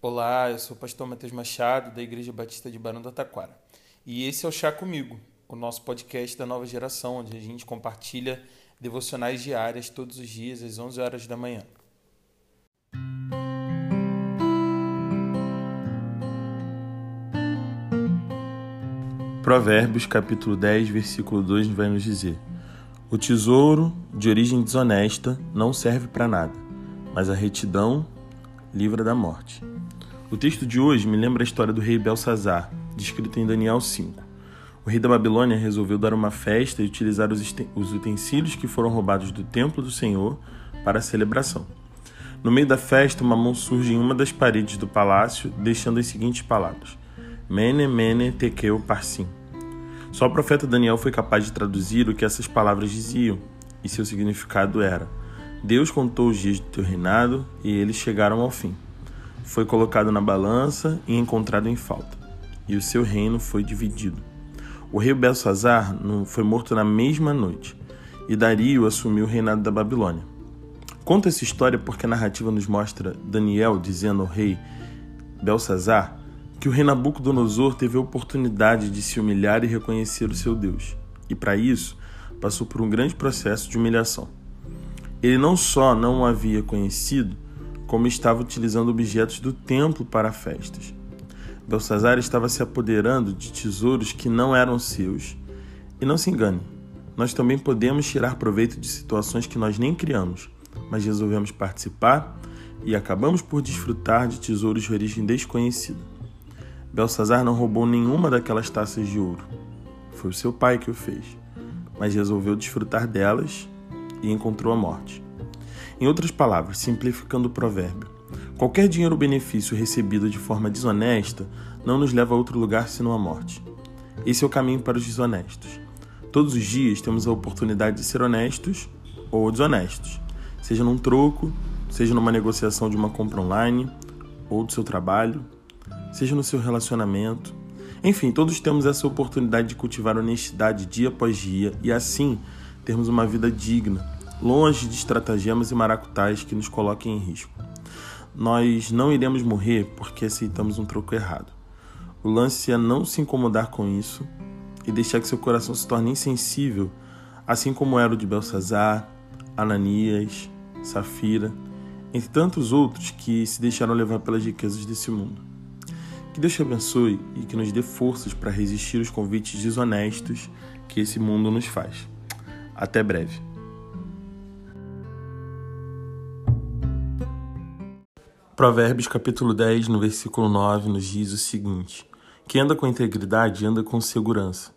Olá, eu sou o pastor Matheus Machado, da Igreja Batista de Barão do Taquara. E esse é o Chá Comigo, o nosso podcast da nova geração, onde a gente compartilha devocionais diárias todos os dias às 11 horas da manhã. Provérbios capítulo 10, versículo 2 vai nos dizer: O tesouro de origem desonesta não serve para nada, mas a retidão livra da morte. O texto de hoje me lembra a história do rei Belsazar, descrita em Daniel 5. O rei da Babilônia resolveu dar uma festa e utilizar os utensílios que foram roubados do templo do Senhor para a celebração. No meio da festa, uma mão surge em uma das paredes do palácio, deixando as seguintes palavras: Mene, Mene, Tekel, Parsim só o profeta Daniel foi capaz de traduzir o que essas palavras diziam, e seu significado era: Deus contou os dias do teu reinado e eles chegaram ao fim. Foi colocado na balança e encontrado em falta, e o seu reino foi dividido. O rei Belsazar foi morto na mesma noite, e Dario assumiu o reinado da Babilônia. Conta essa história porque a narrativa nos mostra Daniel dizendo ao rei Belsazar que o rei Nabucodonosor teve a oportunidade de se humilhar e reconhecer o seu Deus, e para isso passou por um grande processo de humilhação. Ele não só não o havia conhecido, como estava utilizando objetos do templo para festas. Belsazar estava se apoderando de tesouros que não eram seus. E não se engane, nós também podemos tirar proveito de situações que nós nem criamos, mas resolvemos participar e acabamos por desfrutar de tesouros de origem desconhecida. Belsazar não roubou nenhuma daquelas taças de ouro. Foi o seu pai que o fez, mas resolveu desfrutar delas e encontrou a morte. Em outras palavras, simplificando o provérbio, qualquer dinheiro ou benefício recebido de forma desonesta não nos leva a outro lugar senão a morte. Esse é o caminho para os desonestos. Todos os dias temos a oportunidade de ser honestos ou desonestos, seja num troco, seja numa negociação de uma compra online ou do seu trabalho, seja no seu relacionamento. Enfim, todos temos essa oportunidade de cultivar honestidade dia após dia e assim termos uma vida digna, longe de estratagemas e maracutais que nos coloquem em risco. Nós não iremos morrer porque aceitamos um troco errado. O lance é não se incomodar com isso e deixar que seu coração se torne insensível, assim como era o de Belsazar, Ananias, Safira, entre tantos outros que se deixaram levar pelas riquezas desse mundo. Que Deus te abençoe e que nos dê forças para resistir aos convites desonestos que esse mundo nos faz. Até breve. Provérbios capítulo 10, no versículo 9, nos diz o seguinte: Quem anda com integridade anda com segurança,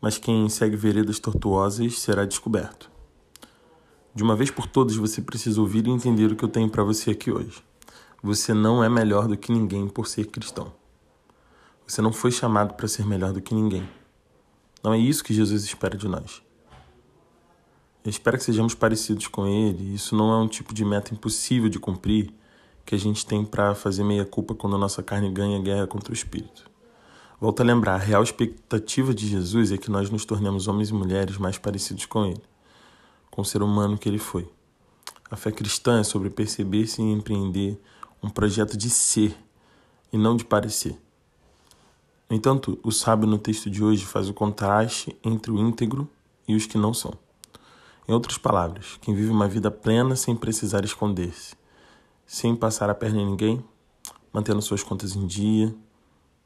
mas quem segue veredas tortuosas será descoberto. De uma vez por todas, você precisa ouvir e entender o que eu tenho para você aqui hoje. Você não é melhor do que ninguém por ser cristão. Você não foi chamado para ser melhor do que ninguém. Não é isso que Jesus espera de nós. Ele espera que sejamos parecidos com Ele. Isso não é um tipo de meta impossível de cumprir que a gente tem para fazer meia culpa quando a nossa carne ganha guerra contra o Espírito. Volto a lembrar, a real expectativa de Jesus é que nós nos tornemos homens e mulheres mais parecidos com Ele, com o ser humano que Ele foi. A fé cristã é sobre perceber-se e empreender um projeto de ser e não de parecer. No entanto, o sábio no texto de hoje faz o contraste entre o íntegro e os que não são. Em outras palavras, quem vive uma vida plena sem precisar esconder-se, sem passar a perna em ninguém, mantendo suas contas em dia,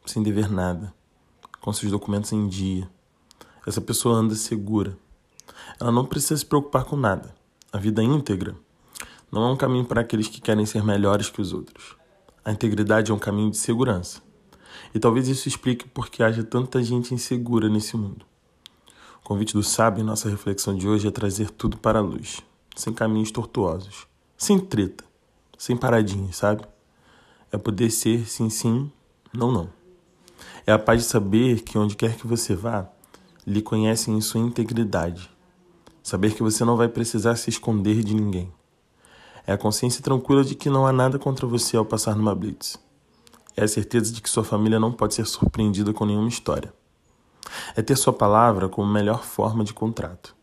sem dever nada, com seus documentos em dia. Essa pessoa anda segura. Ela não precisa se preocupar com nada. A vida íntegra não é um caminho para aqueles que querem ser melhores que os outros. A integridade é um caminho de segurança. E talvez isso explique por que haja tanta gente insegura nesse mundo. Convite do sábio em nossa reflexão de hoje é trazer tudo para a luz, sem caminhos tortuosos, sem treta, sem paradinhas, sabe? É poder ser sim, sim, não, não. É a paz de saber que onde quer que você vá, lhe conhecem em sua integridade. Saber que você não vai precisar se esconder de ninguém. É a consciência tranquila de que não há nada contra você ao passar numa blitz é a certeza de que sua família não pode ser surpreendida com nenhuma história. É ter sua palavra como melhor forma de contrato.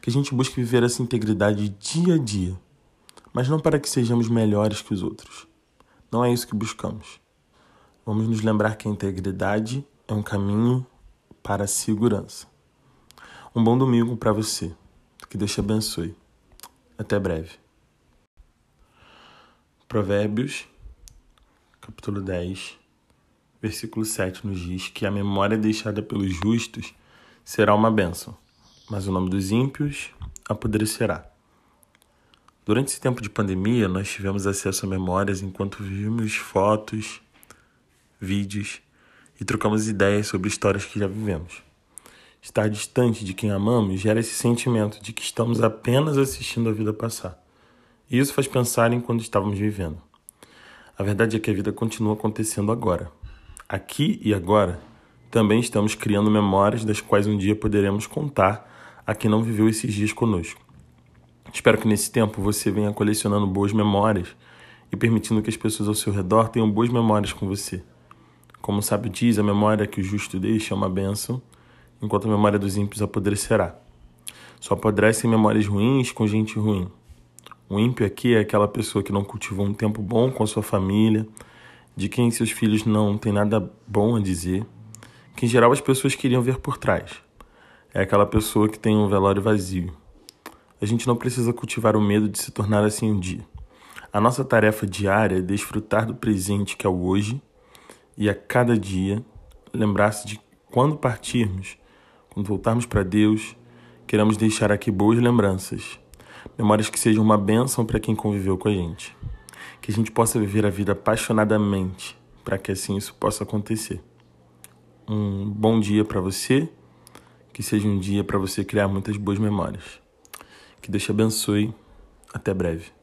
Que a gente busque viver essa integridade dia a dia, mas não para que sejamos melhores que os outros. Não é isso que buscamos. Vamos nos lembrar que a integridade é um caminho para a segurança. Um bom domingo para você. Que Deus te abençoe. Até breve. Provérbios, capítulo 10, versículo 7 nos diz que a memória deixada pelos justos será uma bênção, mas o nome dos ímpios apodrecerá. Durante esse tempo de pandemia, nós tivemos acesso a memórias enquanto vimos fotos, vídeos e trocamos ideias sobre histórias que já vivemos. Estar distante de quem amamos gera esse sentimento de que estamos apenas assistindo a vida passar. E isso faz pensar em quando estávamos vivendo. A verdade é que a vida continua acontecendo agora. Aqui e agora, também estamos criando memórias das quais um dia poderemos contar a quem não viveu esses dias conosco. Espero que nesse tempo você venha colecionando boas memórias e permitindo que as pessoas ao seu redor tenham boas memórias com você. Como o sábio diz, a memória que o justo deixa é uma bênção, enquanto a memória dos ímpios apodrecerá. Só apodrecem memórias ruins com gente ruim. O ímpio aqui é aquela pessoa que não cultivou um tempo bom com a sua família, de quem seus filhos não têm nada bom a dizer, que em geral as pessoas queriam ver por trás. É aquela pessoa que tem um velório vazio. A gente não precisa cultivar o medo de se tornar assim um dia. A nossa tarefa diária é desfrutar do presente que é o hoje e a cada dia lembrar-se de quando partirmos, quando voltarmos para Deus, queremos deixar aqui boas lembranças, memórias que sejam uma bênção para quem conviveu com a gente. Que a gente possa viver a vida apaixonadamente, para que assim isso possa acontecer. Um bom dia para você, que seja um dia para você criar muitas boas memórias. Que Deus te abençoe. Até breve.